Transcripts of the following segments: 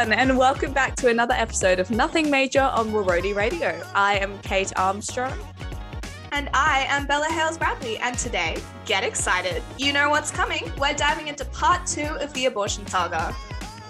everyone, and welcome back to another episode of Nothing Major on Woroni Radio. I am Cate Armstrong. And I am Bella Hales Bradley, and today, get excited. You know what's coming. We're diving into part two of the abortion saga.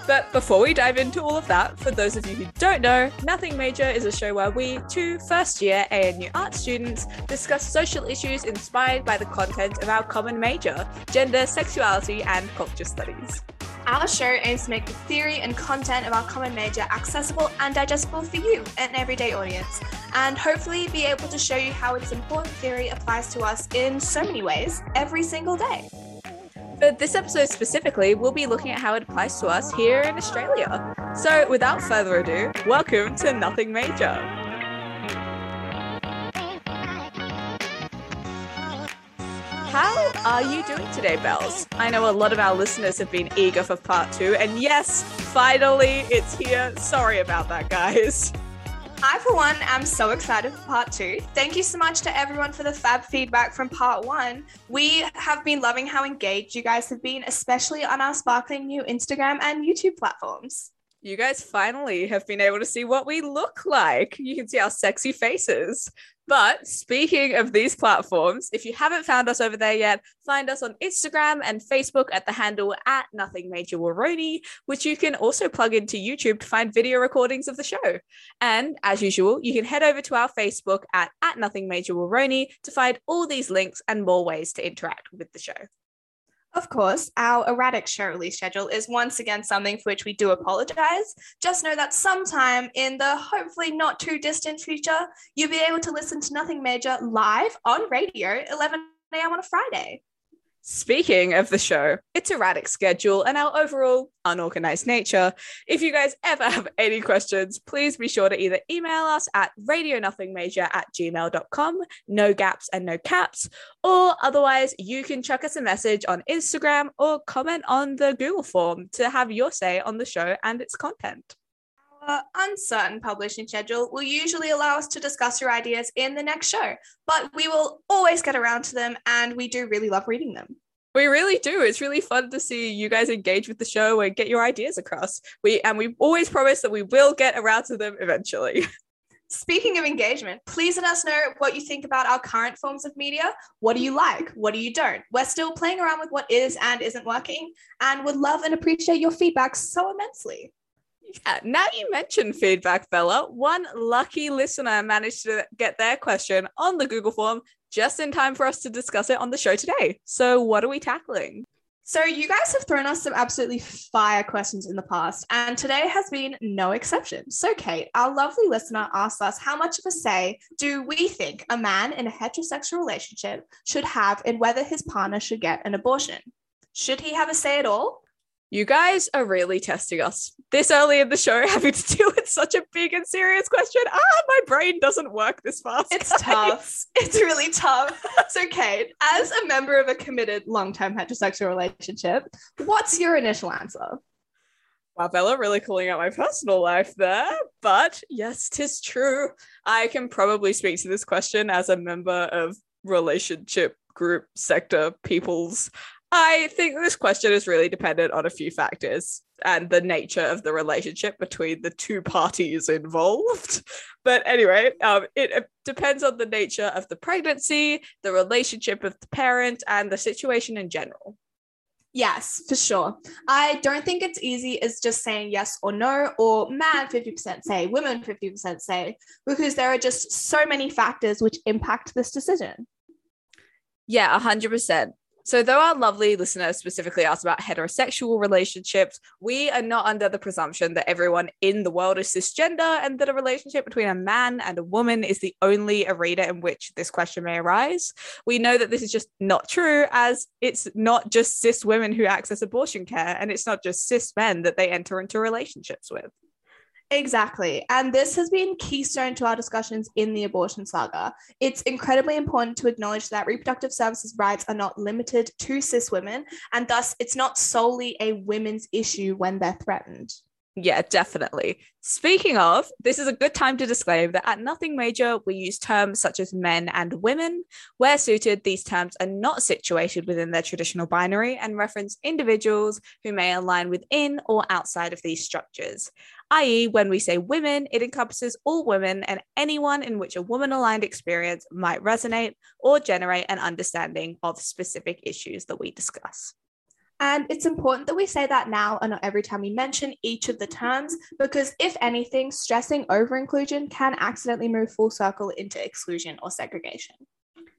But before we dive into all of that, for those of you who don't know, Nothing Major is a show where we, two first year ANU art students, discuss social issues inspired by the content of our common major gender, sexuality, and culture studies. Our show aims to make the theory and content of our common major accessible and digestible for you, an everyday audience, and hopefully be able to show you how its important theory applies to us in so many ways every single day. For this episode specifically, we'll be looking at how it applies to us here in Australia. So, without further ado, welcome to Nothing Major. How are you doing today, Bells? I know a lot of our listeners have been eager for part two, and yes, finally it's here. Sorry about that, guys. I, for one, am so excited for part two. Thank you so much to everyone for the fab feedback from part one. We have been loving how engaged you guys have been, especially on our sparkling new Instagram and YouTube platforms. You guys finally have been able to see what we look like. You can see our sexy faces. But speaking of these platforms, if you haven't found us over there yet, find us on Instagram and Facebook at the handle at Nothing Major Woroni, which you can also plug into YouTube to find video recordings of the show. And as usual, you can head over to our Facebook at, at Nothing Major Woroni to find all these links and more ways to interact with the show. Of course, our erratic show release schedule is once again something for which we do apologize. Just know that sometime in the hopefully not too distant future, you'll be able to listen to Nothing Major live on radio, 11 a.m. on a Friday. Speaking of the show, its erratic schedule and our overall unorganized nature, if you guys ever have any questions, please be sure to either email us at radionothingmajor at gmail.com, no gaps and no caps, or otherwise you can chuck us a message on Instagram or comment on the Google form to have your say on the show and its content. Our uncertain publishing schedule will usually allow us to discuss your ideas in the next show, but we will always get around to them and we do really love reading them. We really do. It's really fun to see you guys engage with the show and get your ideas across. We and we always promise that we will get around to them eventually. Speaking of engagement, please let us know what you think about our current forms of media. What do you like? What do you don't? We're still playing around with what is and isn't working and would love and appreciate your feedback so immensely. Yeah, now you mentioned feedback, Bella. One lucky listener managed to get their question on the Google form just in time for us to discuss it on the show today. So, what are we tackling? So, you guys have thrown us some absolutely fire questions in the past, and today has been no exception. So, Cate, our lovely listener asked us how much of a say do we think a man in a heterosexual relationship should have in whether his partner should get an abortion? Should he have a say at all? You guys are really testing us this early in the show, having to deal with such a big and serious question. Ah, my brain doesn't work this fast. It's guys. tough. It's really tough. so, Cate, as a member of a committed long term heterosexual relationship, what's your initial answer? Wow, Bella, really calling out my personal life there. But yes, tis true. I can probably speak to this question as a member of relationship group sector peoples I think this question is really dependent on a few factors and the nature of the relationship between the two parties involved. But anyway, um, it, it depends on the nature of the pregnancy, the relationship of the parent, and the situation in general. Yes, for sure. I don't think it's easy as just saying yes or no, or man 50% say, women 50% say, because there are just so many factors which impact this decision. Yeah, 100%. So, though our lovely listener specifically asked about heterosexual relationships, we are not under the presumption that everyone in the world is cisgender and that a relationship between a man and a woman is the only arena in which this question may arise. We know that this is just not true, as it's not just cis women who access abortion care, and it's not just cis men that they enter into relationships with. Exactly. And this has been keystone to our discussions in the abortion saga. It's incredibly important to acknowledge that reproductive services rights are not limited to cis women, and thus it's not solely a women's issue when they're threatened. Yeah, definitely. Speaking of, this is a good time to disclaim that at Nothing Major, we use terms such as men and women. Where suited, these terms are not situated within their traditional binary and reference individuals who may align within or outside of these structures. I.e., when we say women, it encompasses all women and anyone in which a woman aligned experience might resonate or generate an understanding of specific issues that we discuss. And it's important that we say that now and not every time we mention each of the terms, because if anything, stressing over inclusion can accidentally move full circle into exclusion or segregation.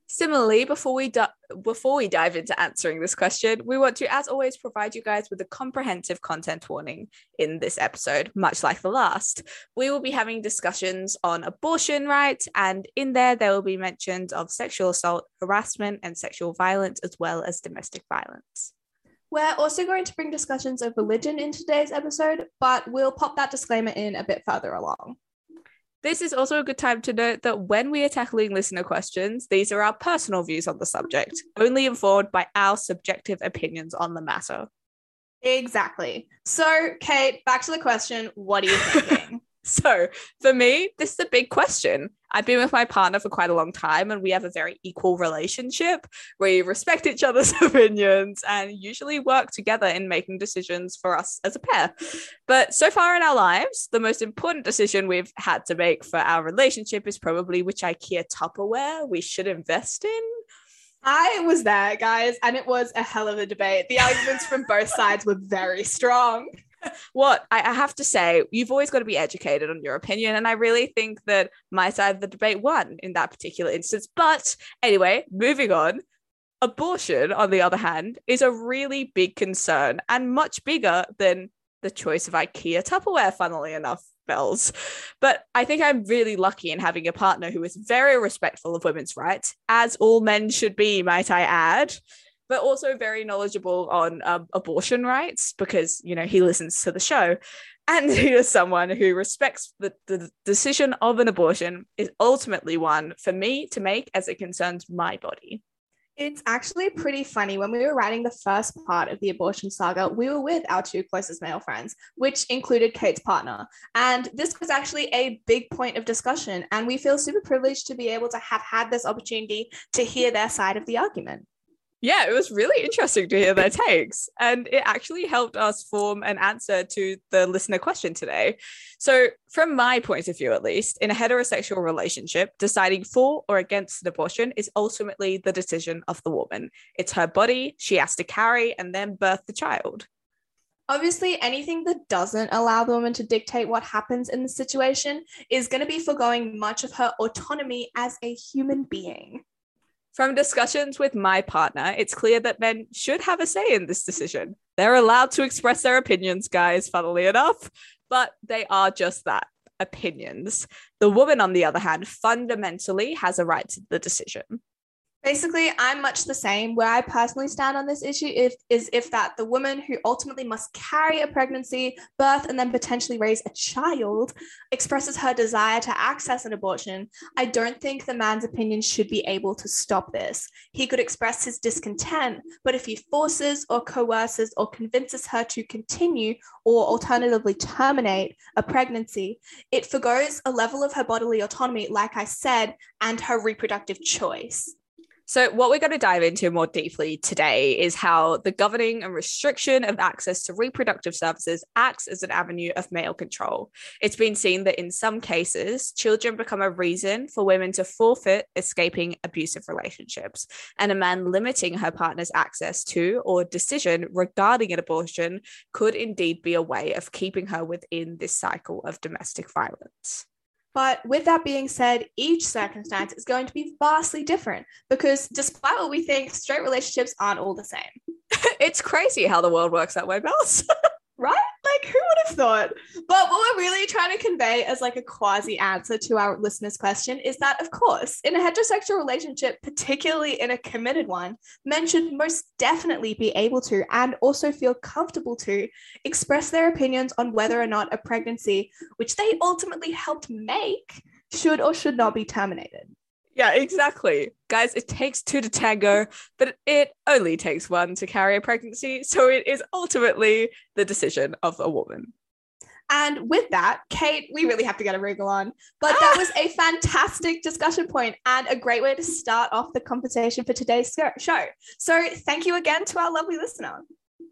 Similarly, before we di- before we dive into answering this question, we want to, as always, provide you guys with a comprehensive content warning in this episode, much like the last. We will be having discussions on abortion rights, and in there there will be mentions of sexual assault, harassment, and sexual violence, as well as domestic violence. We're also going to bring discussions of religion in today's episode, but we'll pop that disclaimer in a bit further along. This is also a good time to note that when we are tackling listener questions, these are our personal views on the subject, only informed by our subjective opinions on the matter. Exactly. So, Cate, back to the question what are you thinking? So, for me, this is a big question. I've been with my partner for quite a long time, and we have a very equal relationship. We respect each other's opinions and usually work together in making decisions for us as a pair. But so far in our lives, the most important decision we've had to make for our relationship is probably which IKEA Tupperware we should invest in. I was there, guys, and it was a hell of a debate. The arguments from both sides were very strong what I, I, have to say, you've always got to be educated on your opinion. And I really think that my side of the debate won in that particular instance. But anyway, moving on. Abortion, on the other hand, is a really big concern and much bigger than the choice of IKEA Tupperware, funnily enough, Bells. But I think I'm really lucky in having a partner who is very respectful of women's rights, as all men should be, might I add but also very knowledgeable on um, abortion rights because you know he listens to the show and he is someone who respects the, the decision of an abortion is ultimately one for me to make as it concerns my body it's actually pretty funny. When we were writing the first part of the abortion saga, we were with our two closest male friends, which included Cate's partner. And this was actually a big point of discussion. And we feel super privileged to be able to have had this opportunity to hear their side of the argument yeah, it was really interesting to hear their takes. And it actually helped us form an answer to the listener question today. So, from my point of view, at least, in a heterosexual relationship, deciding for or against an abortion is ultimately the decision of the woman. It's her body, she has to carry and then birth the child. Obviously, anything that doesn't allow the woman to dictate what happens in the situation is going to be foregoing much of her autonomy as a human being. From discussions with my partner, it's clear that men should have a say in this decision. They're allowed to express their opinions, guys, funnily enough, but they are just that opinions. The woman, on the other hand, fundamentally has a right to the decision. Basically, I'm much the same. Where I personally stand on this issue if, is if that the woman who ultimately must carry a pregnancy, birth, and then potentially raise a child expresses her desire to access an abortion, I don't think the man's opinion should be able to stop this. He could express his discontent, but if he forces or coerces or convinces her to continue or alternatively terminate a pregnancy, it forgoes a level of her bodily autonomy, like I said, and her reproductive choice. So, what we're going to dive into more deeply today is how the governing and restriction of access to reproductive services acts as an avenue of male control. It's been seen that in some cases, children become a reason for women to forfeit escaping abusive relationships, and a man limiting her partner's access to or decision regarding an abortion could indeed be a way of keeping her within this cycle of domestic violence. But with that being said, each circumstance is going to be vastly different because despite what we think, straight relationships aren't all the same. it's crazy how the world works that way, Bells. right? Like, who would have thought? But what we're really trying to convey as like a quasi answer to our listeners' question is that, of course, in a heterosexual relationship, particularly in a committed one, men should most definitely be able to and also feel comfortable to express their opinions on whether or not a pregnancy, which they ultimately helped make, should or should not be terminated. Yeah, exactly. Guys, it takes two to tango, but it only takes one to carry a pregnancy. So it is ultimately the decision of a woman. And with that, Cate, we really have to get a wriggle on. But that was a fantastic discussion point and a great way to start off the conversation for today's show. So thank you again to our lovely listener.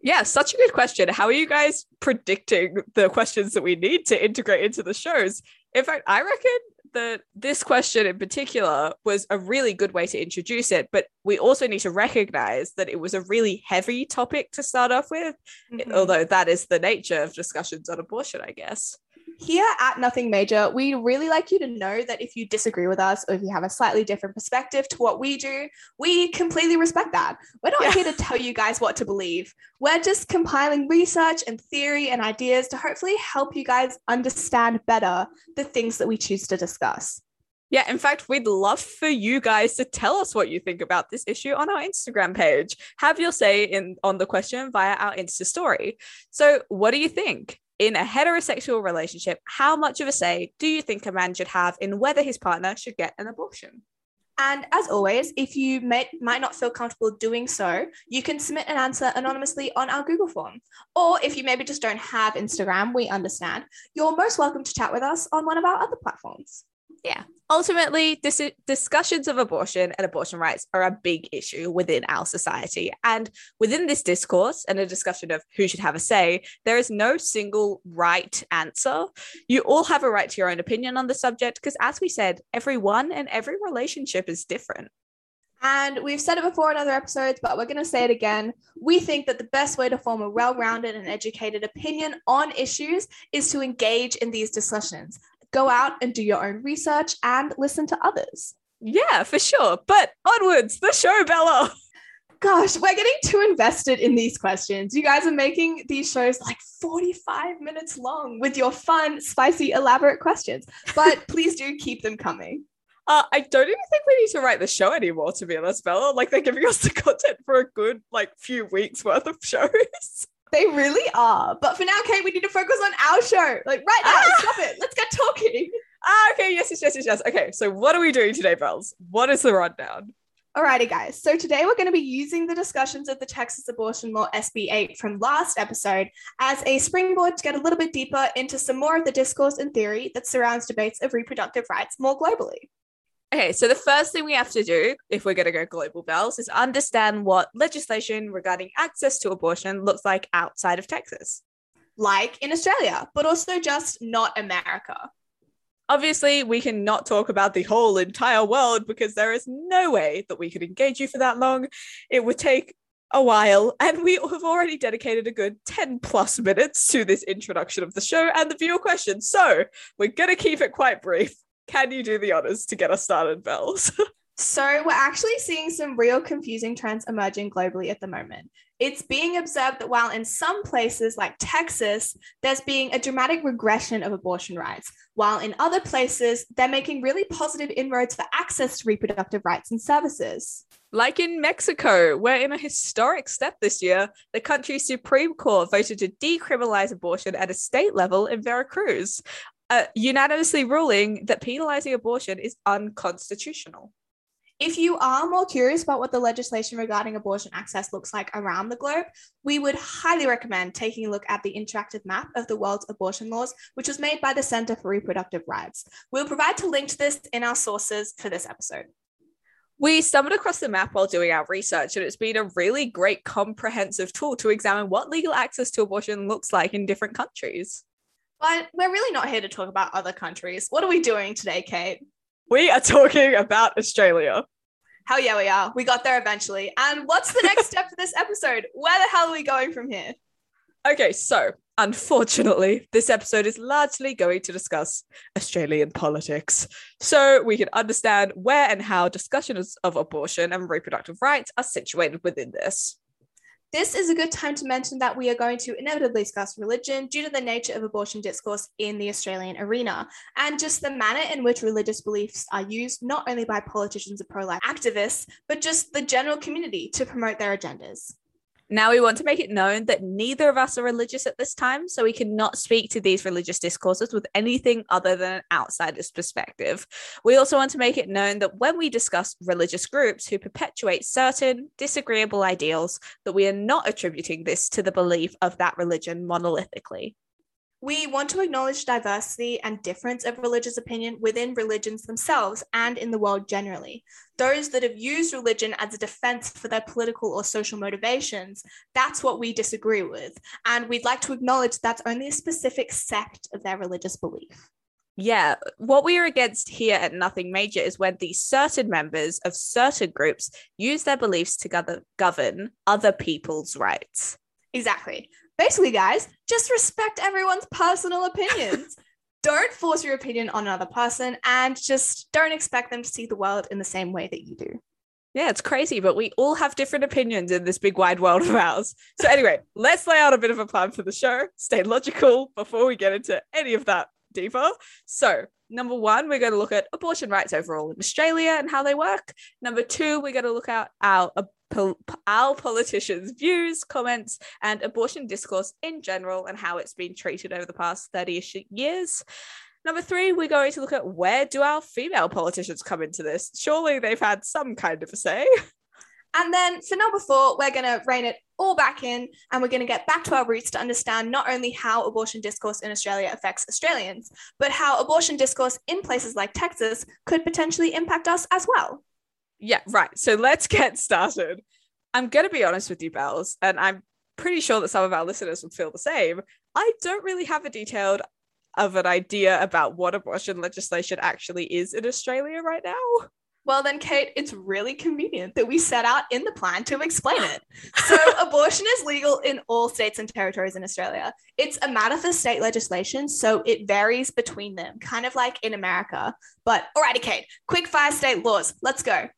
Yeah, such a good question. How are you guys predicting the questions that we need to integrate into the shows? In fact, I reckon that this question in particular was a really good way to introduce it, but we also need to recognize that it was a really heavy topic to start off with, mm-hmm. although that is the nature of discussions on abortion, I guess. Here at Nothing Major, we really like you to know that if you disagree with us or if you have a slightly different perspective to what we do, we completely respect that. We're not yeah. here to tell you guys what to believe. We're just compiling research and theory and ideas to hopefully help you guys understand better the things that we choose to discuss. Yeah, in fact, we'd love for you guys to tell us what you think about this issue on our Instagram page. Have your say in on the question via our Insta story. So, what do you think? In a heterosexual relationship, how much of a say do you think a man should have in whether his partner should get an abortion? And as always, if you may, might not feel comfortable doing so, you can submit an answer anonymously on our Google form. Or if you maybe just don't have Instagram, we understand, you're most welcome to chat with us on one of our other platforms yeah. Ultimately dis- discussions of abortion and abortion rights are a big issue within our society. And within this discourse and a discussion of who should have a say there is no single right answer. You all have a right to your own opinion on the subject because as we said everyone and every relationship is different. And we've said it before in other episodes, but we're going to say it again. We think that the best way to form a well rounded and educated opinion on issues is to engage in these discussions go out and do your own research and listen to others. Yeah, for sure. But onwards, the show, Bella. Gosh, we're getting too invested in these questions. You guys are making these shows like 45 minutes long with your fun, spicy, elaborate questions. But please do keep them coming. Uh, I don't even think we need to write the show anymore, to be honest, Bella. Like they're giving us the content for a good like few weeks worth of shows. They really are. But for now, Cate, we need to focus on our show. Like right now, ah! stop it. Let's get talking. Ah, okay. Yes, yes, yes, yes, yes. Okay. So what are we doing today, Bells? What is the rundown? Alrighty, guys. So today we're going to be using the discussions of the Texas abortion law SB 8 from last episode as a springboard to get a little bit deeper into some more of the discourse and theory that surrounds debates of reproductive rights more globally. Okay, so the first thing we have to do, if we're going to go global bells, is understand what legislation regarding access to abortion looks like outside of Texas. Like in Australia, but also just not America. Obviously, we cannot talk about the whole entire world because there is no way that we could engage you for that long. It would take a while, and we have already dedicated a good 10 plus minutes to this introduction of the show and the viewer questions. So we're going to keep it quite brief. Can you do the honors to get us started, Bells? so, we're actually seeing some real confusing trends emerging globally at the moment. It's being observed that while in some places like Texas, there's being a dramatic regression of abortion rights, while in other places, they're making really positive inroads for access to reproductive rights and services. Like in Mexico, where in a historic step this year, the country's Supreme Court voted to decriminalize abortion at a state level in Veracruz, uh, unanimously ruling that penalizing abortion is unconstitutional. If you are more curious about what the legislation regarding abortion access looks like around the globe, we would highly recommend taking a look at the interactive map of the world's abortion laws, which was made by the Center for Reproductive Rights. We'll provide a link to this in our sources for this episode. We stumbled across the map while doing our research, and it's been a really great comprehensive tool to examine what legal access to abortion looks like in different countries. But we're really not here to talk about other countries. What are we doing today, Cate? We are talking about Australia. Hell yeah, we are. We got there eventually. And what's the next step for this episode? Where the hell are we going from here? Okay, so unfortunately, this episode is largely going to discuss Australian politics. So we can understand where and how discussions of abortion and reproductive rights are situated within this. This is a good time to mention that we are going to inevitably discuss religion due to the nature of abortion discourse in the Australian arena and just the manner in which religious beliefs are used not only by politicians and pro life activists, but just the general community to promote their agendas. Now, we want to make it known that neither of us are religious at this time, so we cannot speak to these religious discourses with anything other than an outsider's perspective. We also want to make it known that when we discuss religious groups who perpetuate certain disagreeable ideals, that we are not attributing this to the belief of that religion monolithically. We want to acknowledge diversity and difference of religious opinion within religions themselves and in the world generally. Those that have used religion as a defense for their political or social motivations, that's what we disagree with. And we'd like to acknowledge that's only a specific sect of their religious belief. Yeah, what we are against here at Nothing Major is when the certain members of certain groups use their beliefs to gather, govern other people's rights. Exactly. Basically, guys, just respect everyone's personal opinions. don't force your opinion on another person and just don't expect them to see the world in the same way that you do. Yeah, it's crazy, but we all have different opinions in this big wide world of ours. So, anyway, let's lay out a bit of a plan for the show. Stay logical before we get into any of that deeper. So, number one, we're going to look at abortion rights overall in Australia and how they work. Number two, we're going to look at our uh, our politicians' views, comments, and abortion discourse in general and how it's been treated over the past 30 ish years. Number three, we're going to look at where do our female politicians come into this? Surely they've had some kind of a say. And then for number four, we're going to rein it all back in and we're going to get back to our roots to understand not only how abortion discourse in Australia affects Australians, but how abortion discourse in places like Texas could potentially impact us as well. Yeah, right. So let's get started. I'm going to be honest with you, Bells, and I'm pretty sure that some of our listeners would feel the same. I don't really have a detailed of an idea about what abortion legislation actually is in Australia right now. Well, then, Cate, it's really convenient that we set out in the plan to explain it. So, abortion is legal in all states and territories in Australia. It's a matter for state legislation, so it varies between them, kind of like in America. But, alrighty, Cate, quick fire state laws. Let's go.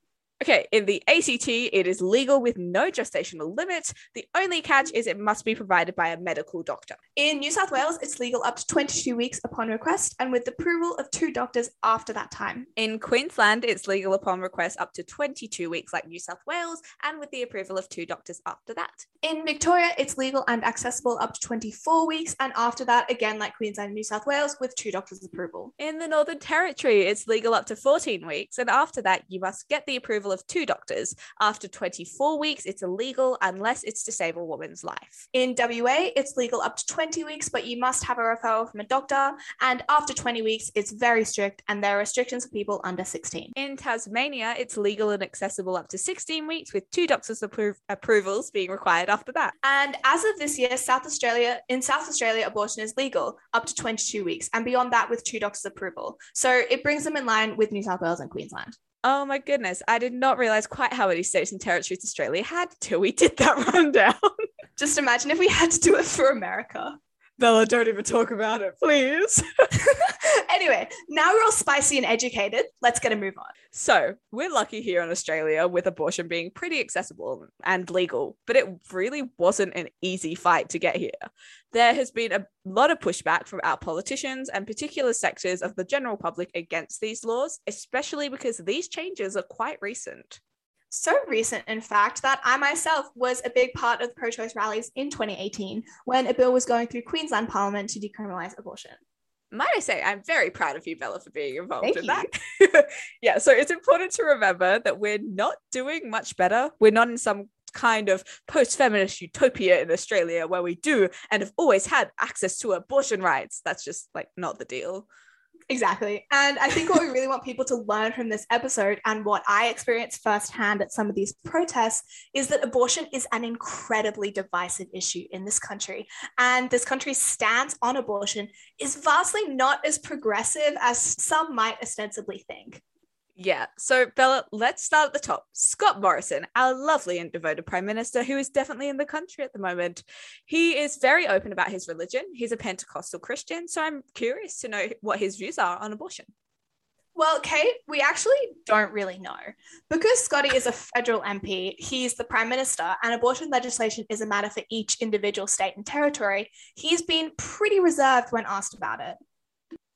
Okay, in the ACT, it is legal with no gestational limit. The only catch is it must be provided by a medical doctor. In New South Wales, it's legal up to 22 weeks upon request and with the approval of two doctors after that time. In Queensland, it's legal upon request up to 22 weeks, like New South Wales, and with the approval of two doctors after that. In Victoria, it's legal and accessible up to 24 weeks, and after that, again, like Queensland and New South Wales, with two doctors' approval. In the Northern Territory, it's legal up to 14 weeks, and after that, you must get the approval of two doctors. After 24 weeks, it's illegal unless it's disable woman's life. In WA, it's legal up to 20 weeks, but you must have a referral from a doctor. And after 20 weeks, it's very strict and there are restrictions for people under 16. In Tasmania, it's legal and accessible up to 16 weeks with two doctors' appro- approvals being required after that. And as of this year, South Australia, in South Australia, abortion is legal up to 22 weeks and beyond that with two doctors' approval. So it brings them in line with New South Wales and Queensland. Oh my goodness. I did not realize quite how many states and territories Australia had till we did that rundown. Just imagine if we had to do it for America. Bella, don't even talk about it, please. anyway, now we're all spicy and educated. Let's get a move on. So, we're lucky here in Australia with abortion being pretty accessible and legal, but it really wasn't an easy fight to get here. There has been a lot of pushback from our politicians and particular sectors of the general public against these laws, especially because these changes are quite recent so recent, in fact, that I myself was a big part of the pro choice rallies in 2018 when a bill was going through Queensland Parliament to decriminalise abortion. Might I say, I'm very proud of you, Bella, for being involved Thank in you. that. yeah, so it's important to remember that we're not doing much better. We're not in some kind of post feminist utopia in Australia where we do and have always had access to abortion rights. That's just like not the deal. Exactly. And I think what we really want people to learn from this episode and what I experienced firsthand at some of these protests is that abortion is an incredibly divisive issue in this country. And this country's stance on abortion is vastly not as progressive as some might ostensibly think. Yeah. So, Bella, let's start at the top. Scott Morrison, our lovely and devoted Prime Minister, who is definitely in the country at the moment. He is very open about his religion. He's a Pentecostal Christian. So, I'm curious to know what his views are on abortion. Well, Cate, we actually don't really know. Because Scotty is a federal MP, he's the Prime Minister, and abortion legislation is a matter for each individual state and territory. He's been pretty reserved when asked about it.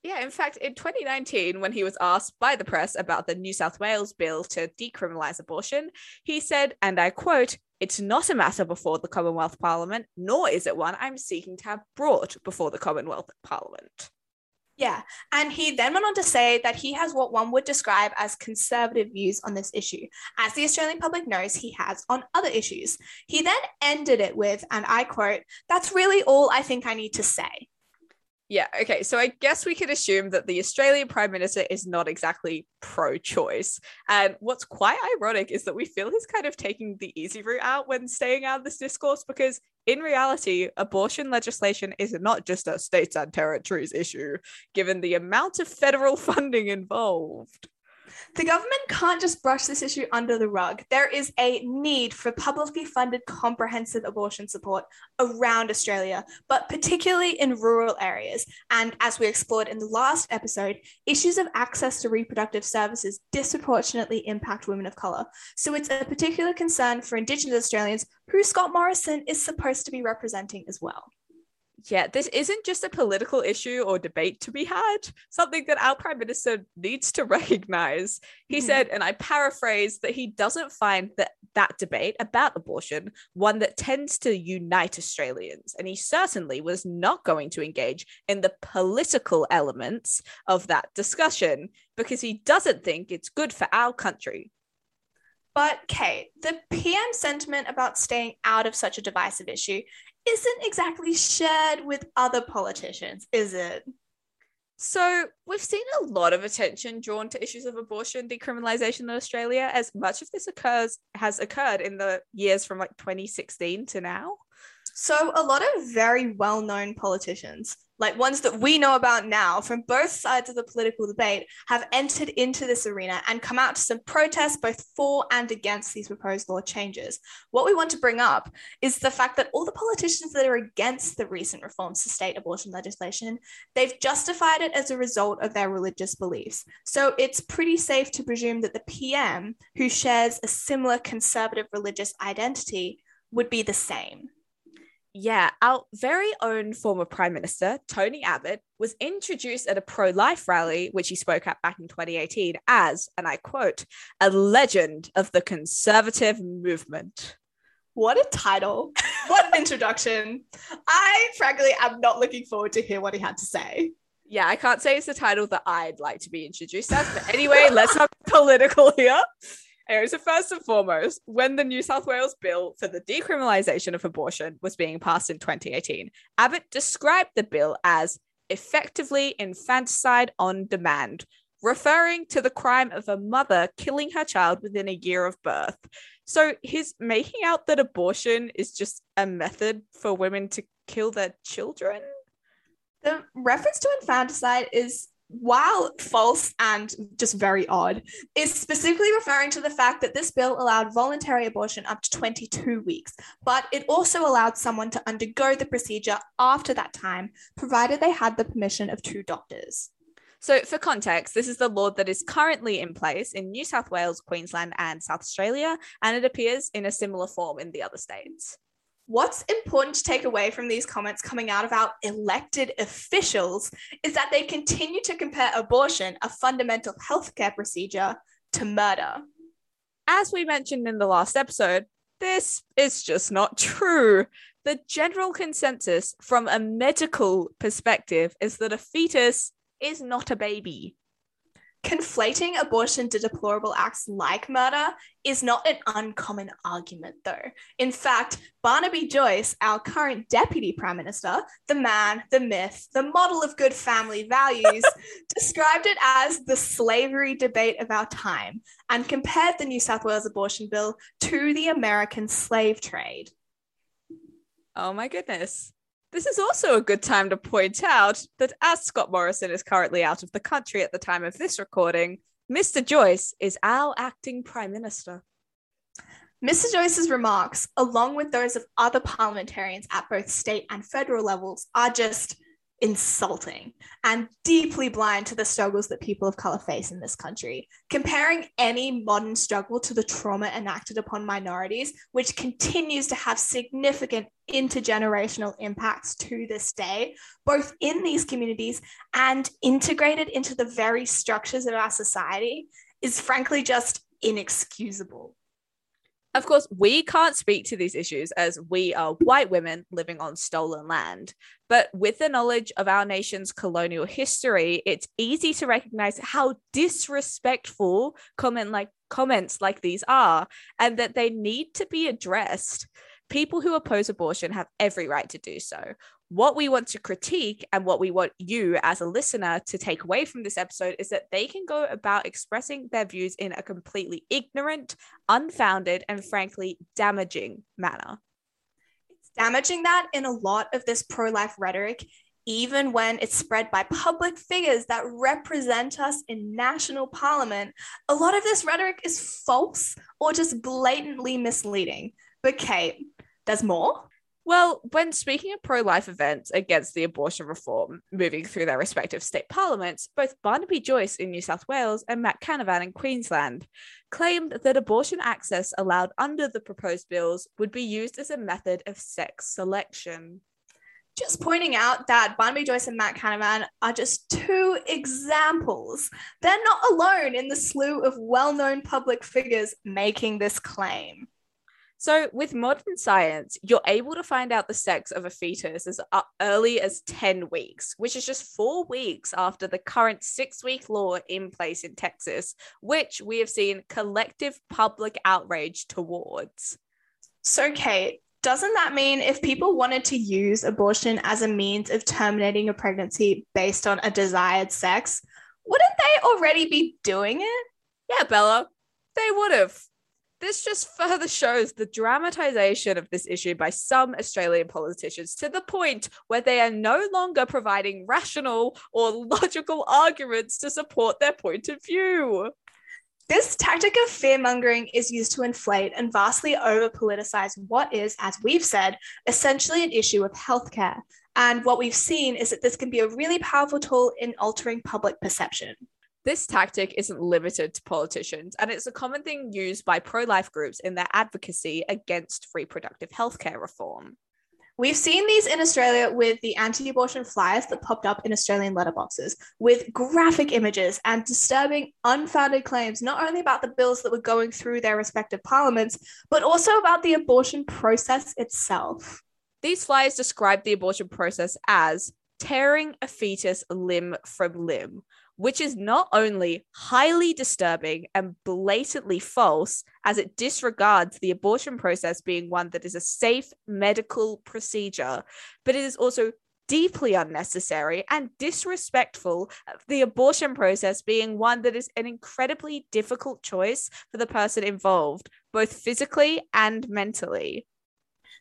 Yeah, in fact, in 2019, when he was asked by the press about the New South Wales bill to decriminalise abortion, he said, and I quote, it's not a matter before the Commonwealth Parliament, nor is it one I'm seeking to have brought before the Commonwealth Parliament. Yeah. And he then went on to say that he has what one would describe as conservative views on this issue. As the Australian public knows, he has on other issues. He then ended it with, and I quote, that's really all I think I need to say. Yeah, okay. So I guess we could assume that the Australian Prime Minister is not exactly pro choice. And what's quite ironic is that we feel he's kind of taking the easy route out when staying out of this discourse because, in reality, abortion legislation is not just a states and territories issue, given the amount of federal funding involved. The government can't just brush this issue under the rug. There is a need for publicly funded comprehensive abortion support around Australia, but particularly in rural areas. And as we explored in the last episode, issues of access to reproductive services disproportionately impact women of colour. So it's a particular concern for Indigenous Australians who Scott Morrison is supposed to be representing as well yeah, this isn't just a political issue or debate to be had, something that our prime minister needs to recognize. He mm-hmm. said, and I paraphrase, that he doesn't find that that debate about abortion one that tends to unite Australians. And he certainly was not going to engage in the political elements of that discussion because he doesn't think it's good for our country. But Cate, the PM sentiment about staying out of such a divisive issue isn't exactly shared with other politicians, is it? So, we've seen a lot of attention drawn to issues of abortion decriminalization in Australia, as much of this occurs has occurred in the years from like 2016 to now. So, a lot of very well known politicians like ones that we know about now from both sides of the political debate, have entered into this arena and come out to some protests both for and against these proposed law changes. What we want to bring up is the fact that all the politicians that are against the recent reforms to state abortion legislation, they've justified it as a result of their religious beliefs. So it's pretty safe to presume that the PM, who shares a similar conservative religious identity, would be the same yeah, our very own former Prime Minister, Tony Abbott, was introduced at a pro life rally, which he spoke at back in 2018, as, and I quote, a legend of the conservative movement. What a title. What an introduction. I, frankly, am not looking forward to hear what he had to say. Yeah, I can't say it's the title that I'd like to be introduced as, but anyway, let's not be political here. Anyway, so first and foremost, when the New South Wales bill for the decriminalisation of abortion was being passed in 2018, Abbott described the bill as effectively infanticide on demand, referring to the crime of a mother killing her child within a year of birth. So he's making out that abortion is just a method for women to kill their children. The reference to infanticide is while false and just very odd, is specifically referring to the fact that this bill allowed voluntary abortion up to 22 weeks, but it also allowed someone to undergo the procedure after that time, provided they had the permission of two doctors. So, for context, this is the law that is currently in place in New South Wales, Queensland, and South Australia, and it appears in a similar form in the other states. What's important to take away from these comments coming out of our elected officials is that they continue to compare abortion, a fundamental healthcare procedure, to murder. As we mentioned in the last episode, this is just not true. The general consensus from a medical perspective is that a fetus is not a baby. Conflating abortion to deplorable acts like murder is not an uncommon argument, though. In fact, Barnaby Joyce, our current Deputy Prime Minister, the man, the myth, the model of good family values, described it as the slavery debate of our time and compared the New South Wales abortion bill to the American slave trade. Oh my goodness. This is also a good time to point out that as Scott Morrison is currently out of the country at the time of this recording, Mr. Joyce is our acting Prime Minister. Mr. Joyce's remarks, along with those of other parliamentarians at both state and federal levels, are just insulting and deeply blind to the struggles that people of color face in this country. Comparing any modern struggle to the trauma enacted upon minorities, which continues to have significant intergenerational impacts to this day, both in these communities and integrated into the very structures of our society, is frankly just inexcusable. Of course, we can't speak to these issues as we are white women living on stolen land. But with the knowledge of our nation's colonial history, it's easy to recognize how disrespectful comment like comments like these are and that they need to be addressed. People who oppose abortion have every right to do so. What we want to critique and what we want you as a listener to take away from this episode is that they can go about expressing their views in a completely ignorant, unfounded, and frankly damaging manner. It's damaging that in a lot of this pro life rhetoric even when it's spread by public figures that represent us in national parliament, a lot of this rhetoric is false or just blatantly misleading. But Cate, there's more? Well, when speaking at pro life events against the abortion reform moving through their respective state parliaments, both Barnaby Joyce in New South Wales and Matt Canavan in Queensland claimed that abortion access allowed under the proposed bills would be used as a method of sex selection just pointing out that Barnaby Joyce and Matt Canavan are just two examples. They're not alone in the slew of well known public figures making this claim. So, with modern science, you're able to find out the sex of a fetus as early as 10 weeks, which is just four weeks after the current six week law in place in Texas, which we have seen collective public outrage towards. So, Cate, doesn't that mean if people wanted to use abortion as a means of terminating a pregnancy based on a desired sex, wouldn't they already be doing it? Yeah, Bella, they would have. This just further shows the dramatization of this issue by some Australian politicians to the point where they are no longer providing rational or logical arguments to support their point of view. This tactic of fear mongering is used to inflate and vastly over politicize what is, as we've said, essentially an issue of healthcare. And what we've seen is that this can be a really powerful tool in altering public perception. This tactic isn't limited to politicians, and it's a common thing used by pro life groups in their advocacy against reproductive healthcare reform. We've seen these in Australia with the anti abortion flyers that popped up in Australian letterboxes with graphic images and disturbing, unfounded claims, not only about the bills that were going through their respective parliaments, but also about the abortion process itself. These flyers describe the abortion process as tearing a fetus limb from limb, which is not only highly disturbing and blatantly false, as it disregards the abortion process being one that is a safe medical procedure, but it is also deeply unnecessary and disrespectful of the abortion process being one that is an incredibly difficult choice for the person involved, both physically and mentally.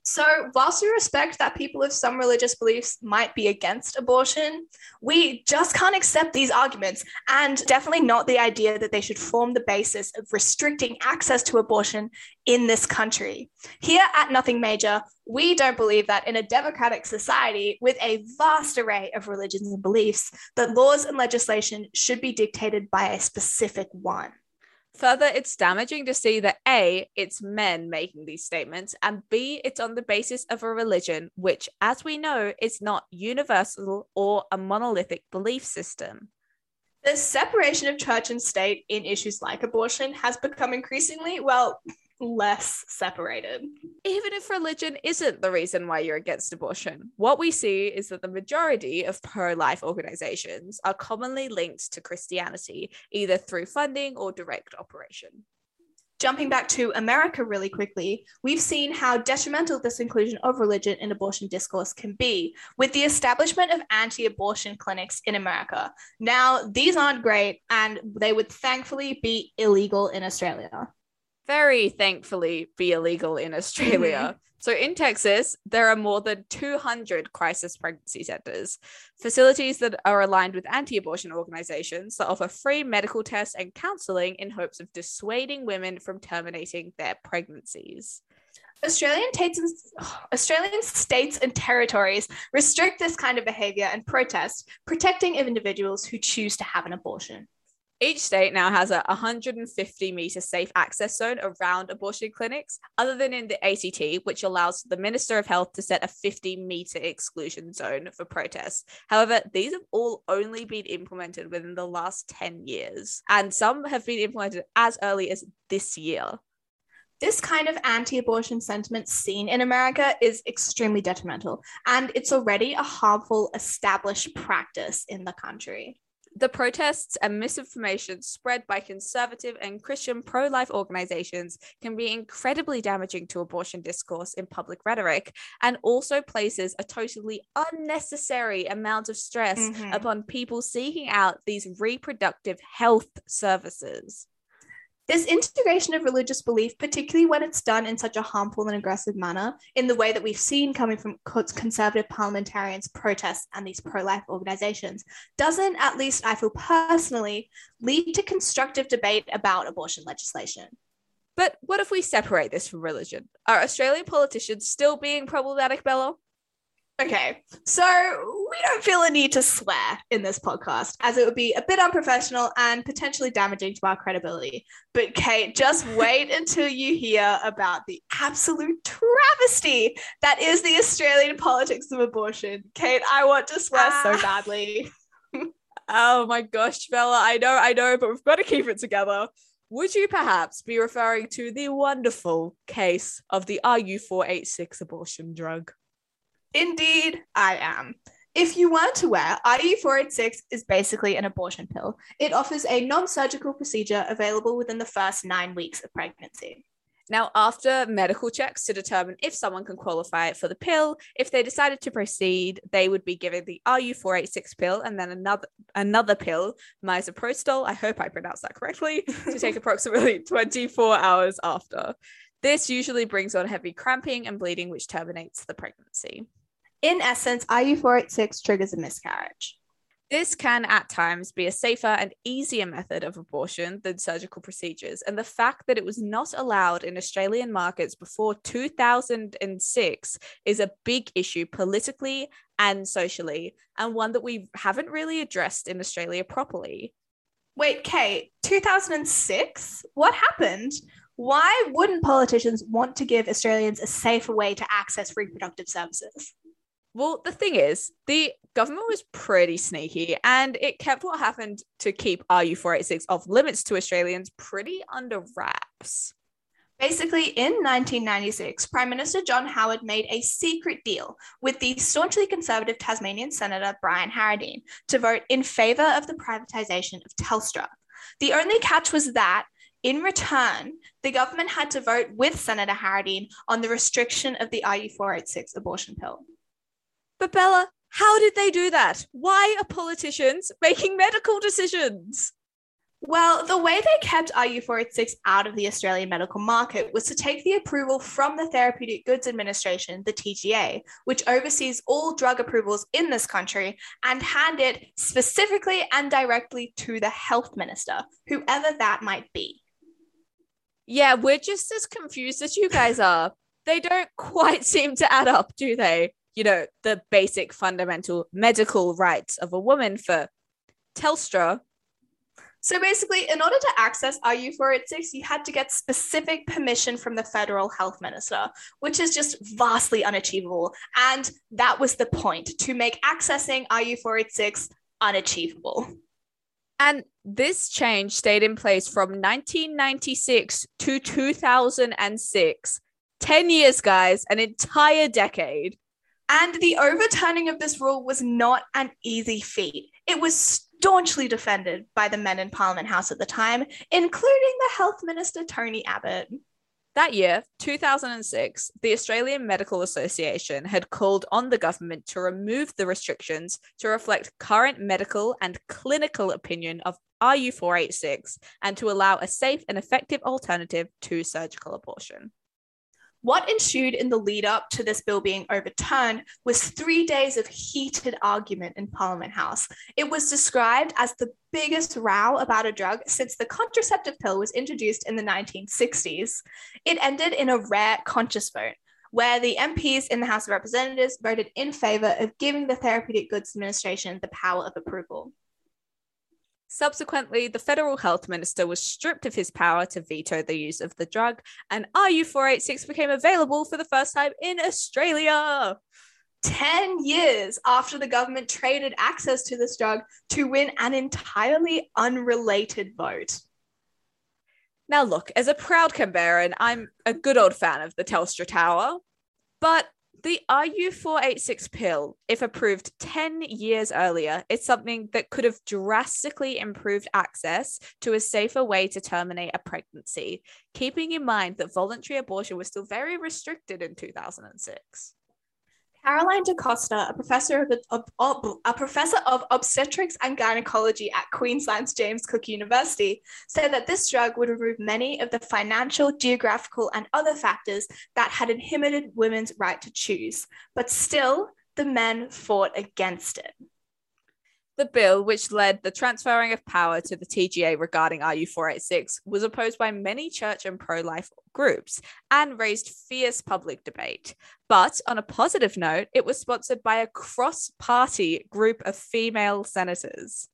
So, whilst we respect that people of some religious beliefs might be against abortion, we just can't accept these arguments and definitely not the idea that they should form the basis of restricting access to abortion in this country. Here at Nothing Major, we don't believe that in a democratic society with a vast array of religions and beliefs, that laws and legislation should be dictated by a specific one. Further, it's damaging to see that A, it's men making these statements, and B, it's on the basis of a religion, which, as we know, is not universal or a monolithic belief system. The separation of church and state in issues like abortion has become increasingly, well, less separated. Even if religion isn't the reason why you're against abortion, what we see is that the majority of pro life organizations are commonly linked to Christianity, either through funding or direct operation. Jumping back to America really quickly, we've seen how detrimental this inclusion of religion in abortion discourse can be with the establishment of anti abortion clinics in America. Now, these aren't great, and they would thankfully be illegal in Australia very thankfully be illegal in Australia. Mm-hmm. So in Texas, there are more than 200 crisis pregnancy centers, facilities that are aligned with anti abortion organizations that offer free medical tests and counseling in hopes of dissuading women from terminating their pregnancies. Australian, states and, Australian states and territories restrict this kind of behavior and protest, protecting individuals who choose to have an abortion. Each state now has a 150 meter safe access zone around abortion clinics, other than in the ACT, which allows the Minister of Health to set a 50 meter exclusion zone for protests. However, these have all only been implemented within the last 10 years, and some have been implemented as early as this year. This kind of anti abortion sentiment seen in America is extremely detrimental, and it's already a harmful established practice in the country. The protests and misinformation spread by conservative and Christian pro life organizations can be incredibly damaging to abortion discourse in public rhetoric and also places a totally unnecessary amount of stress Mhm. upon people seeking out these reproductive health services. This integration of religious belief, particularly when it's done in such a harmful and aggressive manner, in the way that we've seen coming from conservative parliamentarians, protests, and these pro life organizations, doesn't, at least I feel personally, lead to constructive debate about abortion legislation. But what if we separate this from religion? Are Australian politicians still being problematic, Bella? Okay, so we don't feel a need to swear in this podcast, as it would be a bit unprofessional and potentially damaging to our credibility. But Cate, just wait until you hear about the absolute travesty that is the Australian politics of abortion. Cate, I want to swear so Ah. badly. Oh my gosh, Bella, I know, I know, but we've got to keep it together. Would you perhaps be referring to the wonderful case of the RU486 abortion drug? Indeed, I am. If you weren't aware, RU486 is basically an abortion pill. It offers a non surgical procedure available within the first nine weeks of pregnancy. Now, after medical checks to determine if someone can qualify for the pill, if they decided to proceed, they would be given the RU486 pill and then another another pill, misoprostol. I hope I pronounced that correctly, to take approximately 24 hours after. This usually brings on heavy cramping and bleeding, which terminates the pregnancy. In essence, RU486 triggers a miscarriage. This can at times be a safer and easier method of abortion than surgical procedures, and the fact that it was not allowed in Australian markets before 2006 is a big issue politically and socially, and one that we haven't really addressed in Australia properly. Wait, Cate, 2006? What happened? Why wouldn't politicians want to give Australians a safer way to access reproductive services? Well, the thing is, the government was pretty sneaky and it kept what happened to keep RU486 off limits to Australians pretty under wraps. Basically, in 1996, Prime Minister John Howard made a secret deal with the staunchly conservative Tasmanian Senator Brian Harradine to vote in favour of the privatisation of Telstra. The only catch was that, in return, the government had to vote with Senator Harradine on the restriction of the RU486 abortion pill. But Bella, how did they do that? Why are politicians making medical decisions? Well, the way they kept RU486 out of the Australian medical market was to take the approval from the Therapeutic Goods Administration, the TGA, which oversees all drug approvals in this country, and hand it specifically and directly to the health minister, whoever that might be. Yeah, we're just as confused as you guys are. They don't quite seem to add up, do they? You know, the basic fundamental medical rights of a woman for Telstra. So basically, in order to access RU486, you had to get specific permission from the federal health minister, which is just vastly unachievable. And that was the point to make accessing RU486 unachievable. And this change stayed in place from 1996 to 2006. 10 years, guys, an entire decade. And the overturning of this rule was not an easy feat. It was staunchly defended by the men in Parliament House at the time, including the Health Minister Tony Abbott. That year, 2006, the Australian Medical Association had called on the government to remove the restrictions to reflect current medical and clinical opinion of RU486 and to allow a safe and effective alternative to surgical abortion. What ensued in the lead up to this bill being overturned was three days of heated argument in Parliament House. It was described as the biggest row about a drug since the contraceptive pill was introduced in the 1960s. It ended in a rare conscious vote, where the MPs in the House of Representatives voted in favour of giving the Therapeutic Goods Administration the power of approval. Subsequently, the federal health minister was stripped of his power to veto the use of the drug, and RU486 became available for the first time in Australia. 10 years after the government traded access to this drug to win an entirely unrelated vote. Now, look, as a proud Canberran, I'm a good old fan of the Telstra Tower, but the RU486 pill, if approved 10 years earlier, is something that could have drastically improved access to a safer way to terminate a pregnancy, keeping in mind that voluntary abortion was still very restricted in 2006. Caroline de Costa, a professor of, of, of, a professor of obstetrics and gynecology at Queensland's James Cook University, said that this drug would remove many of the financial, geographical, and other factors that had inhibited women's right to choose. But still, the men fought against it. The bill, which led the transferring of power to the TGA regarding RU486, was opposed by many church and pro life groups and raised fierce public debate. But on a positive note, it was sponsored by a cross party group of female senators.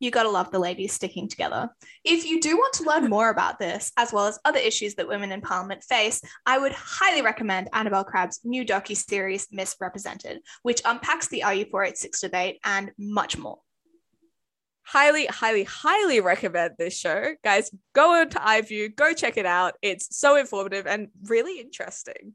You gotta love the ladies sticking together. If you do want to learn more about this, as well as other issues that women in Parliament face, I would highly recommend Annabel Crabb's new docu-series Misrepresented, which unpacks the RU486 debate and much more. Highly, highly, highly recommend this show. Guys, go on to iView, go check it out. It's so informative and really interesting.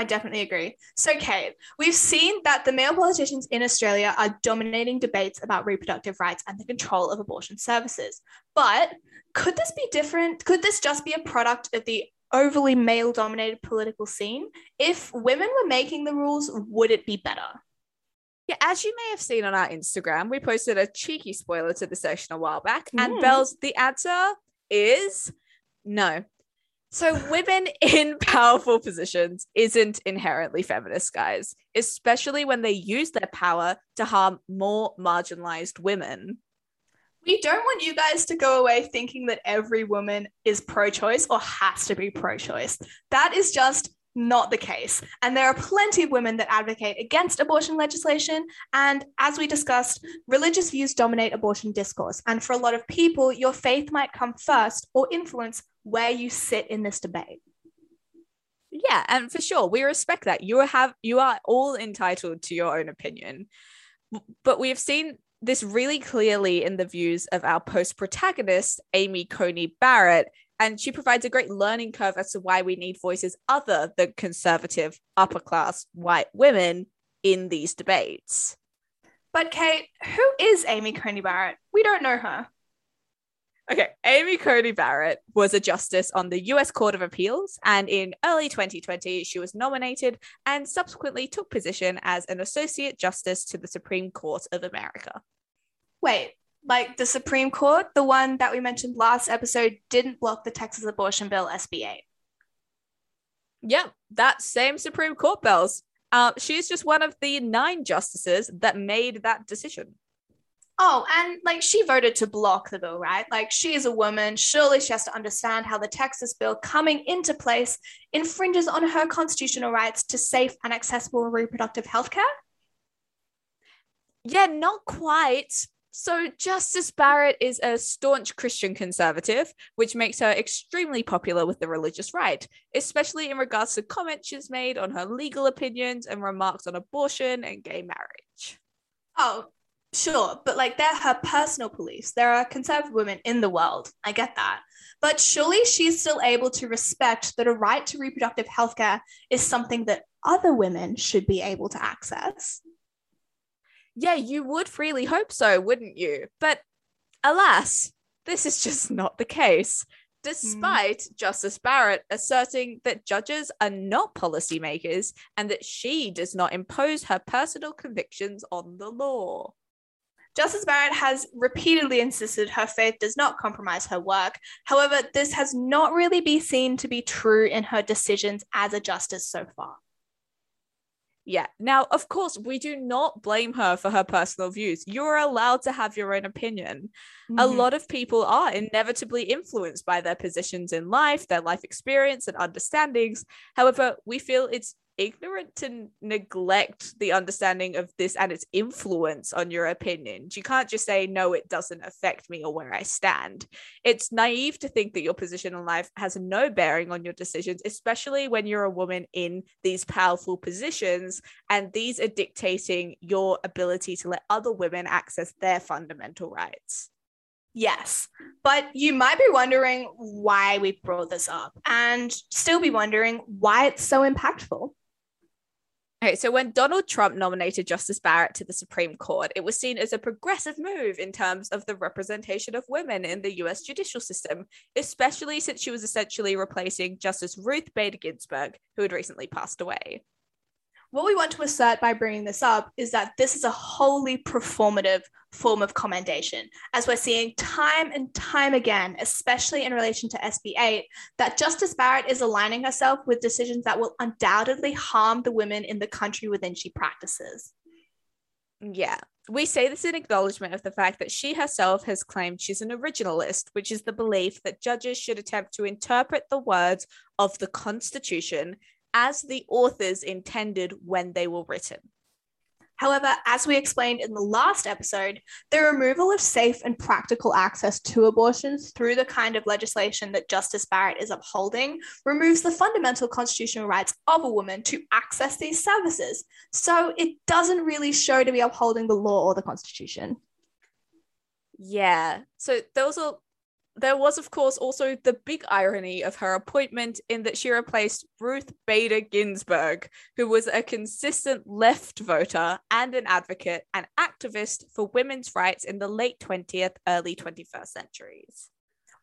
I definitely agree. So, Cate, we've seen that the male politicians in Australia are dominating debates about reproductive rights and the control of abortion services. But could this be different? Could this just be a product of the overly male dominated political scene? If women were making the rules, would it be better? Yeah, as you may have seen on our Instagram, we posted a cheeky spoiler to the session a while back. Mm. And Bells, the answer is no. So, women in powerful positions isn't inherently feminist, guys, especially when they use their power to harm more marginalized women. We don't want you guys to go away thinking that every woman is pro choice or has to be pro choice. That is just not the case. And there are plenty of women that advocate against abortion legislation. And as we discussed, religious views dominate abortion discourse. And for a lot of people, your faith might come first or influence where you sit in this debate. Yeah, and for sure, we respect that. You have you are all entitled to your own opinion. But we have seen this really clearly in the views of our post protagonist, Amy Coney Barrett, and she provides a great learning curve as to why we need voices other than conservative, upper class white women in these debates. But, Cate, who is Amy Coney Barrett? We don't know her. Okay, Amy Coney Barrett was a justice on the US Court of Appeals, and in early 2020, she was nominated and subsequently took position as an associate justice to the Supreme Court of America. Wait, like the Supreme Court, the one that we mentioned last episode, didn't block the Texas abortion bill SB8. Yep, that same Supreme Court bells. Uh, she's just one of the nine justices that made that decision. Oh, and like she voted to block the bill, right? Like she is a woman. Surely she has to understand how the Texas bill coming into place infringes on her constitutional rights to safe and accessible reproductive health care. Yeah, not quite. So, Justice Barrett is a staunch Christian conservative, which makes her extremely popular with the religious right, especially in regards to comments she's made on her legal opinions and remarks on abortion and gay marriage. Oh, Sure, but like they're her personal beliefs. There are conservative women in the world. I get that. But surely she's still able to respect that a right to reproductive healthcare is something that other women should be able to access. Yeah, you would freely hope so, wouldn't you? But alas, this is just not the case. Despite mm. Justice Barrett asserting that judges are not policymakers and that she does not impose her personal convictions on the law. Justice Barrett has repeatedly insisted her faith does not compromise her work. However, this has not really been seen to be true in her decisions as a justice so far. Yeah. Now, of course, we do not blame her for her personal views. You're allowed to have your own opinion. Mm-hmm. A lot of people are inevitably influenced by their positions in life, their life experience, and understandings. However, we feel it's ignorant to neglect the understanding of this and its influence on your opinions. You can't just say, no, it doesn't affect me or where I stand. It's naive to think that your position in life has no bearing on your decisions, especially when you're a woman in these powerful positions. And these are dictating your ability to let other women access their fundamental rights. Yes, but you might be wondering why we brought this up and still be wondering why it's so impactful. Okay, so when Donald Trump nominated Justice Barrett to the Supreme Court, it was seen as a progressive move in terms of the representation of women in the US judicial system, especially since she was essentially replacing Justice Ruth Bader Ginsburg, who had recently passed away. What we want to assert by bringing this up is that this is a wholly performative form of commendation, as we're seeing time and time again, especially in relation to SB 8, that Justice Barrett is aligning herself with decisions that will undoubtedly harm the women in the country within she practices. Yeah. We say this in acknowledgement of the fact that she herself has claimed she's an originalist, which is the belief that judges should attempt to interpret the words of the Constitution as the authors intended when they were written. However, as we explained in the last episode, the removal of safe and practical access to abortions through the kind of legislation that Justice Barrett is upholding removes the fundamental constitutional rights of a woman to access these services. So it doesn't really show to be upholding the law or the Constitution. Yeah. So those are there was, of course, also the big irony of her appointment in that she replaced Ruth Bader Ginsburg, who was a consistent left voter and an advocate and activist for women's rights in the late 20th, early 21st centuries.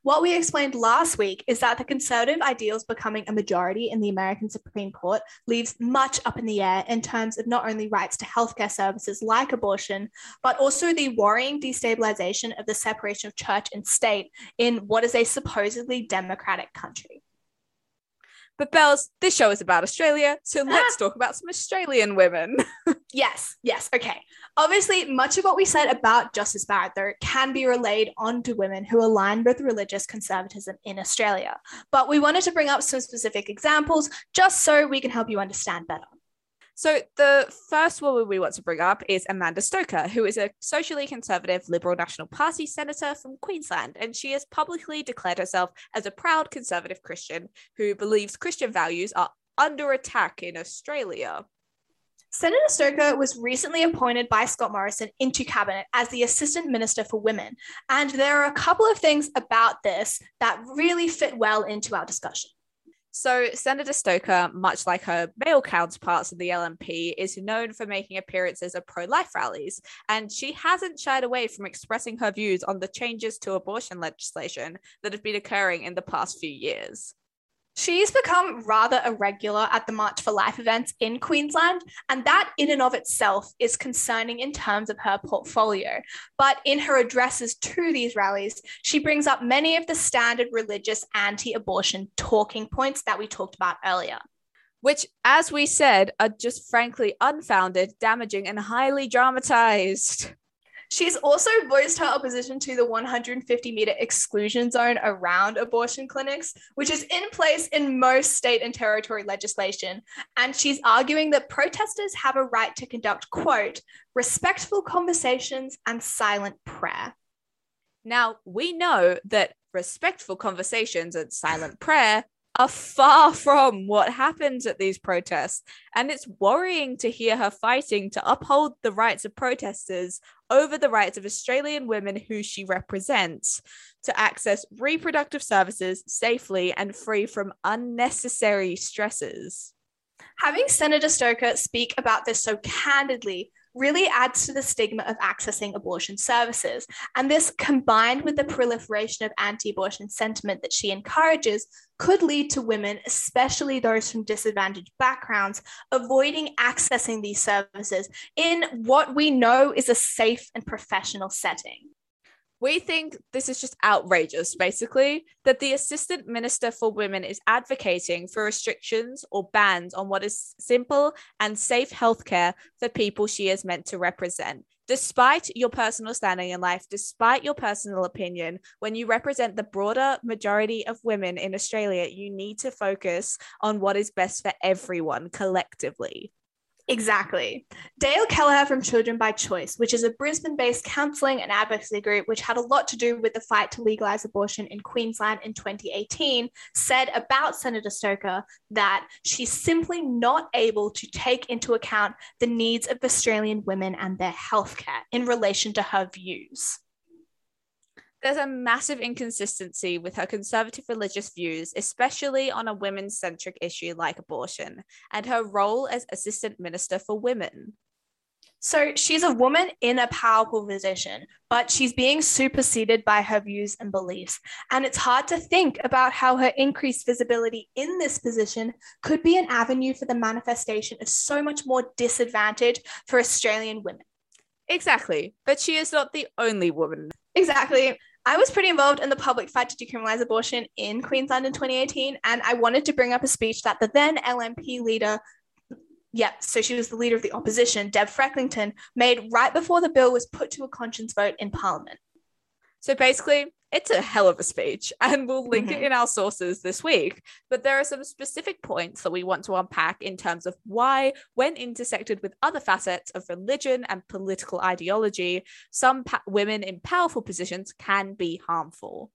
What we explained last week is that the conservative ideals becoming a majority in the American Supreme Court leaves much up in the air in terms of not only rights to healthcare services like abortion, but also the worrying destabilization of the separation of church and state in what is a supposedly democratic country. But Bells, this show is about Australia, so ah. let's talk about some Australian women. yes, yes, okay. Obviously, much of what we said about Justice Barrett, though, can be relayed onto women who align with religious conservatism in Australia. But we wanted to bring up some specific examples just so we can help you understand better. So, the first woman we want to bring up is Amanda Stoker, who is a socially conservative Liberal National Party senator from Queensland. And she has publicly declared herself as a proud conservative Christian who believes Christian values are under attack in Australia. Senator Stoker was recently appointed by Scott Morrison into cabinet as the Assistant Minister for Women. And there are a couple of things about this that really fit well into our discussion. So, Senator Stoker, much like her male counterparts in the LNP, is known for making appearances at pro life rallies, and she hasn't shied away from expressing her views on the changes to abortion legislation that have been occurring in the past few years. She's become rather irregular at the March for Life events in Queensland, and that in and of itself is concerning in terms of her portfolio. But in her addresses to these rallies, she brings up many of the standard religious anti abortion talking points that we talked about earlier. Which, as we said, are just frankly unfounded, damaging, and highly dramatized. She's also voiced her opposition to the 150 meter exclusion zone around abortion clinics, which is in place in most state and territory legislation. And she's arguing that protesters have a right to conduct, quote, respectful conversations and silent prayer. Now, we know that respectful conversations and silent prayer are far from what happens at these protests. And it's worrying to hear her fighting to uphold the rights of protesters over the rights of Australian women who she represents to access reproductive services safely and free from unnecessary stresses. Having Senator Stoker speak about this so candidly really adds to the stigma of accessing abortion services. And this, combined with the proliferation of anti abortion sentiment that she encourages, could lead to women, especially those from disadvantaged backgrounds, avoiding accessing these services in what we know is a safe and professional setting. We think this is just outrageous, basically, that the Assistant Minister for Women is advocating for restrictions or bans on what is simple and safe healthcare for people she is meant to represent. Despite your personal standing in life, despite your personal opinion, when you represent the broader majority of women in Australia, you need to focus on what is best for everyone collectively. Exactly. Dale Kelleher from Children by Choice, which is a Brisbane based counselling and advocacy group which had a lot to do with the fight to legalise abortion in Queensland in 2018, said about Senator Stoker that she's simply not able to take into account the needs of Australian women and their healthcare in relation to her views. There's a massive inconsistency with her conservative religious views, especially on a women centric issue like abortion, and her role as Assistant Minister for Women. So she's a woman in a powerful position, but she's being superseded by her views and beliefs. And it's hard to think about how her increased visibility in this position could be an avenue for the manifestation of so much more disadvantage for Australian women. Exactly, but she is not the only woman. Exactly. I was pretty involved in the public fight to decriminalise abortion in Queensland in 2018, and I wanted to bring up a speech that the then LNP leader, yeah, so she was the leader of the opposition, Deb Frecklington, made right before the bill was put to a conscience vote in Parliament. So basically, it's a hell of a speech, and we'll link it Mhm. in our sources this week. But there are some specific points that we want to unpack in terms of why, when intersected with other facets of religion and political ideology, some pa- women in powerful positions can be harmful.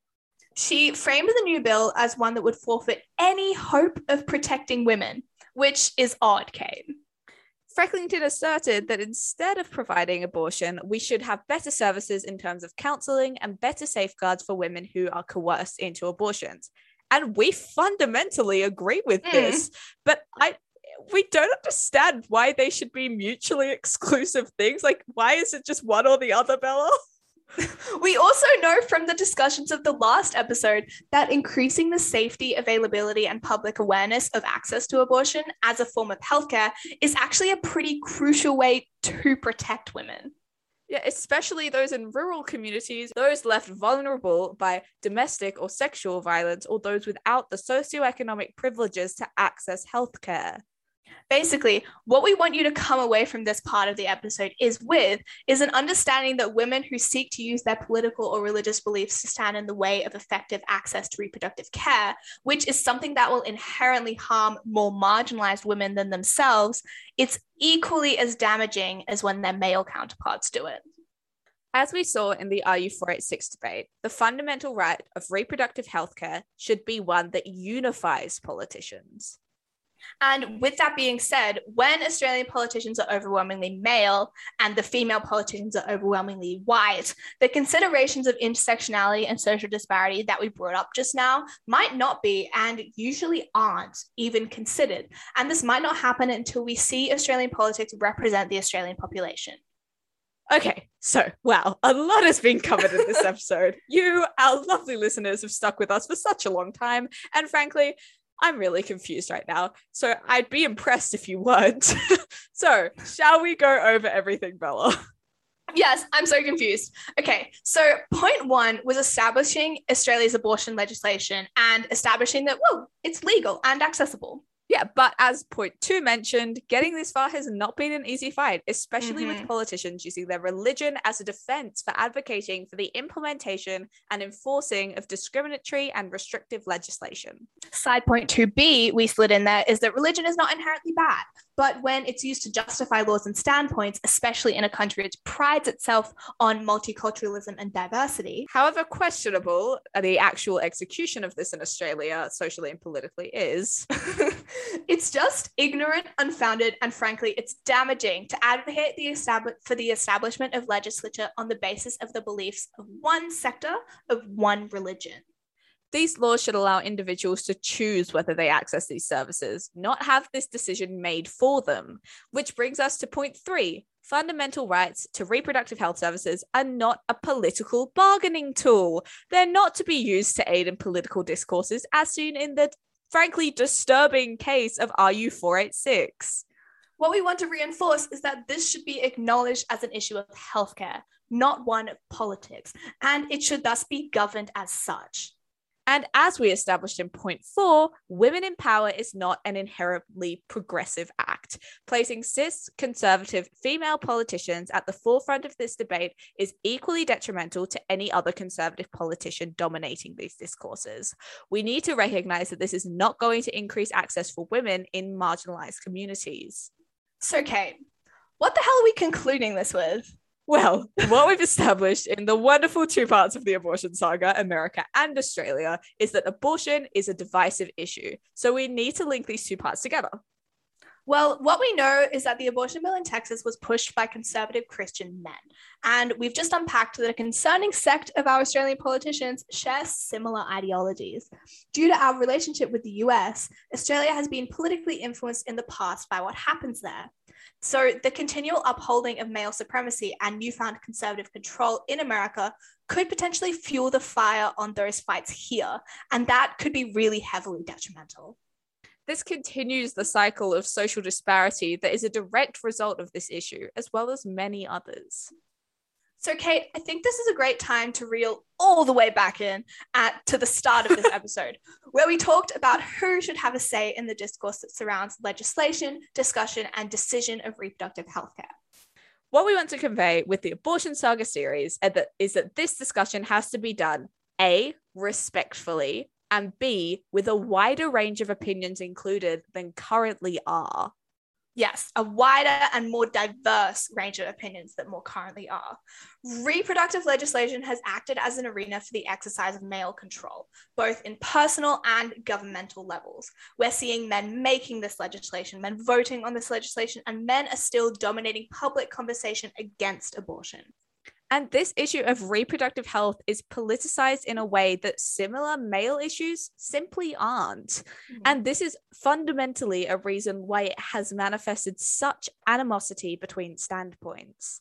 She framed the new bill as one that would forfeit any hope of protecting women, which is odd, Cate. Frecklington asserted that instead of providing abortion, we should have better services in terms of counseling and better safeguards for women who are coerced into abortions. And we fundamentally agree with Mm. this, but I we don't understand why they should be mutually exclusive things. Like, why is it just one or the other, Bella? We also know from the discussions of the last episode that increasing the safety, availability, and public awareness of access to abortion as a form of healthcare is actually a pretty crucial way to protect women. Yeah, especially those in rural communities, those left vulnerable by domestic or sexual violence, or those without the socioeconomic privileges to access healthcare. Basically, what we want you to come away from this part of the episode is with is an understanding that women who seek to use their political or religious beliefs to stand in the way of effective access to reproductive care, which is something that will inherently harm more marginalized women than themselves, it's equally as damaging as when their male counterparts do it. As we saw in the RU 486 debate, the fundamental right of reproductive healthcare should be one that unifies politicians. And with that being said, when Australian politicians are overwhelmingly male and the female politicians are overwhelmingly white, the considerations of intersectionality and social disparity that we brought up just now might not be and usually aren't even considered. And this might not happen until we see Australian politics represent the Australian population. Okay, so wow, a lot has been covered in this episode. you, our lovely listeners, have stuck with us for such a long time. And frankly, I'm really confused right now. So I'd be impressed if you weren't. so, shall we go over everything, Bella? Yes, I'm so confused. Okay, so point one was establishing Australia's abortion legislation and establishing that, well, it's legal and accessible. Yeah, but as point two mentioned, getting this far has not been an easy fight, especially with Mhm. politicians using their religion as a defense for advocating for the implementation and enforcing of discriminatory and restrictive legislation. Side point 2b, we slid in there, is that religion is not inherently bad, but when it's used to justify laws and standpoints, especially in a country which prides itself on multiculturalism and diversity, However questionable the actual execution of this in Australia, socially and politically, is. it's just ignorant, unfounded, and frankly, it's damaging to advocate the establi- for the establishment of legislature on the basis of the beliefs of one sector of one religion. These laws should allow individuals to choose whether they access these services, not have this decision made for them. Which brings us to point three fundamental rights to reproductive health services are not a political bargaining tool. They're not to be used to aid in political discourses, as seen in the frankly disturbing case of RU 486. What we want to reinforce is that this should be acknowledged as an issue of healthcare, not one of politics, and it should thus be governed as such. And as we established in point four, women in power is not an inherently progressive act. Placing cis, conservative female politicians at the forefront of this debate is equally detrimental to any other conservative politician dominating these discourses. We need to recognize that this is not going to increase access for women in marginalized communities. So, Cate, what the hell are we concluding this with? Well, what we've established in the wonderful two parts of the abortion saga, America and Australia, is that abortion is a divisive issue. So we need to link these two parts together. Well, what we know is that the abortion bill in Texas was pushed by conservative Christian men. And we've just unpacked that a concerning sect of our Australian politicians share similar ideologies. Due to our relationship with the US, Australia has been politically influenced in the past by what happens there. So, the continual upholding of male supremacy and newfound conservative control in America could potentially fuel the fire on those fights here, and that could be really heavily detrimental. This continues the cycle of social disparity that is a direct result of this issue, as well as many others. So, Cate, I think this is a great time to reel all the way back in at to the start of this episode, where we talked about who should have a say in the discourse that surrounds legislation, discussion, and decision of reproductive healthcare. What we want to convey with the Abortion Saga series uh, is that this discussion has to be done A, respectfully, and B, with a wider range of opinions included than currently are. Yes, a wider and more diverse range of opinions that more currently are. Reproductive legislation has acted as an arena for the exercise of male control, both in personal and governmental levels. We're seeing men making this legislation, men voting on this legislation, and men are still dominating public conversation against abortion. And this issue of reproductive health is politicized in a way that similar male issues simply aren't. Mm-hmm. And this is fundamentally a reason why it has manifested such animosity between standpoints.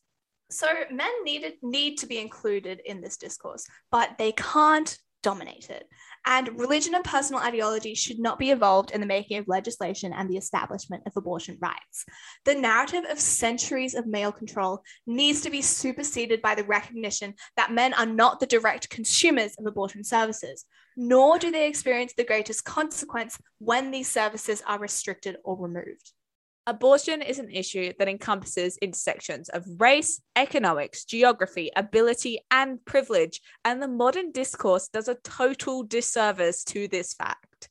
So men needed need to be included in this discourse, but they can't dominate it. And religion and personal ideology should not be involved in the making of legislation and the establishment of abortion rights. The narrative of centuries of male control needs to be superseded by the recognition that men are not the direct consumers of abortion services, nor do they experience the greatest consequence when these services are restricted or removed. Abortion is an issue that encompasses intersections of race, economics, geography, ability, and privilege, and the modern discourse does a total disservice to this fact.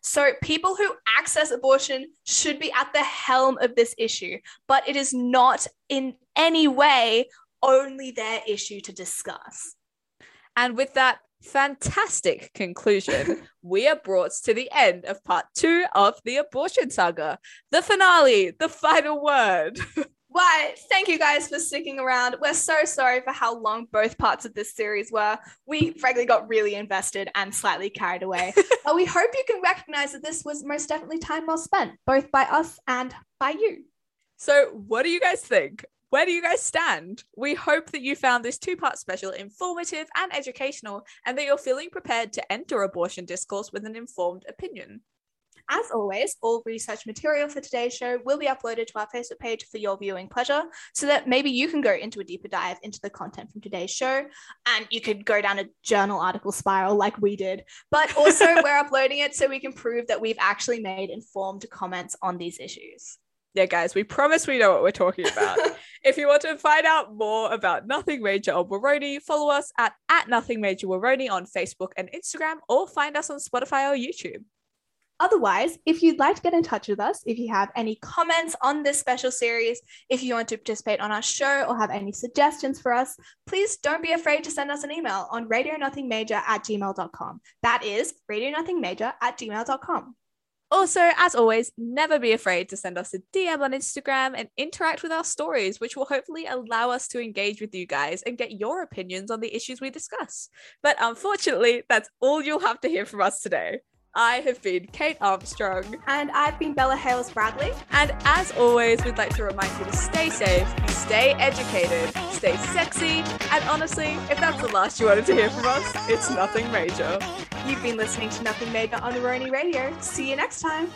So, people who access abortion should be at the helm of this issue, but it is not in any way only their issue to discuss. And with that, fantastic conclusion, we are brought to the end of part two of the abortion saga, the finale, the final word. Why, thank you guys for sticking around. We're so sorry for how long both parts of this series were. We frankly got really invested and slightly carried away. but we hope you can recognize that this was most definitely time well spent, both by us and by you. So, what do you guys think? Where do you guys stand? We hope that you found this two part special informative and educational, and that you're feeling prepared to enter abortion discourse with an informed opinion. As always, all research material for today's show will be uploaded to our Facebook page for your viewing pleasure, so that maybe you can go into a deeper dive into the content from today's show, and you could go down a journal article spiral like we did. But also, we're uploading it so we can prove that we've actually made informed comments on these issues yeah, guys, we promise we know what we're talking about. if you want to find out more about Nothing Major or Woroni, follow us at, at Nothing Major Woroni on Facebook and Instagram, or find us on Spotify or YouTube. Otherwise, if you'd like to get in touch with us, if you have any comments on this special series, if you want to participate on our show or have any suggestions for us, please don't be afraid to send us an email on radionothingmajor at gmail.com. That is radionothingmajor at gmail.com. Also, as always, never be afraid to send us a DM on Instagram and interact with our stories, which will hopefully allow us to engage with you guys and get your opinions on the issues we discuss. But unfortunately, that's all you'll have to hear from us today. I have been Cate Armstrong. And I've been Bella Hales Bradley. And as always, we'd like to remind you to stay safe, stay educated, stay sexy, and honestly, if that's the last you wanted to hear from us, it's nothing major. You've been listening to Nothing Major on the Woroni Radio. See you next time.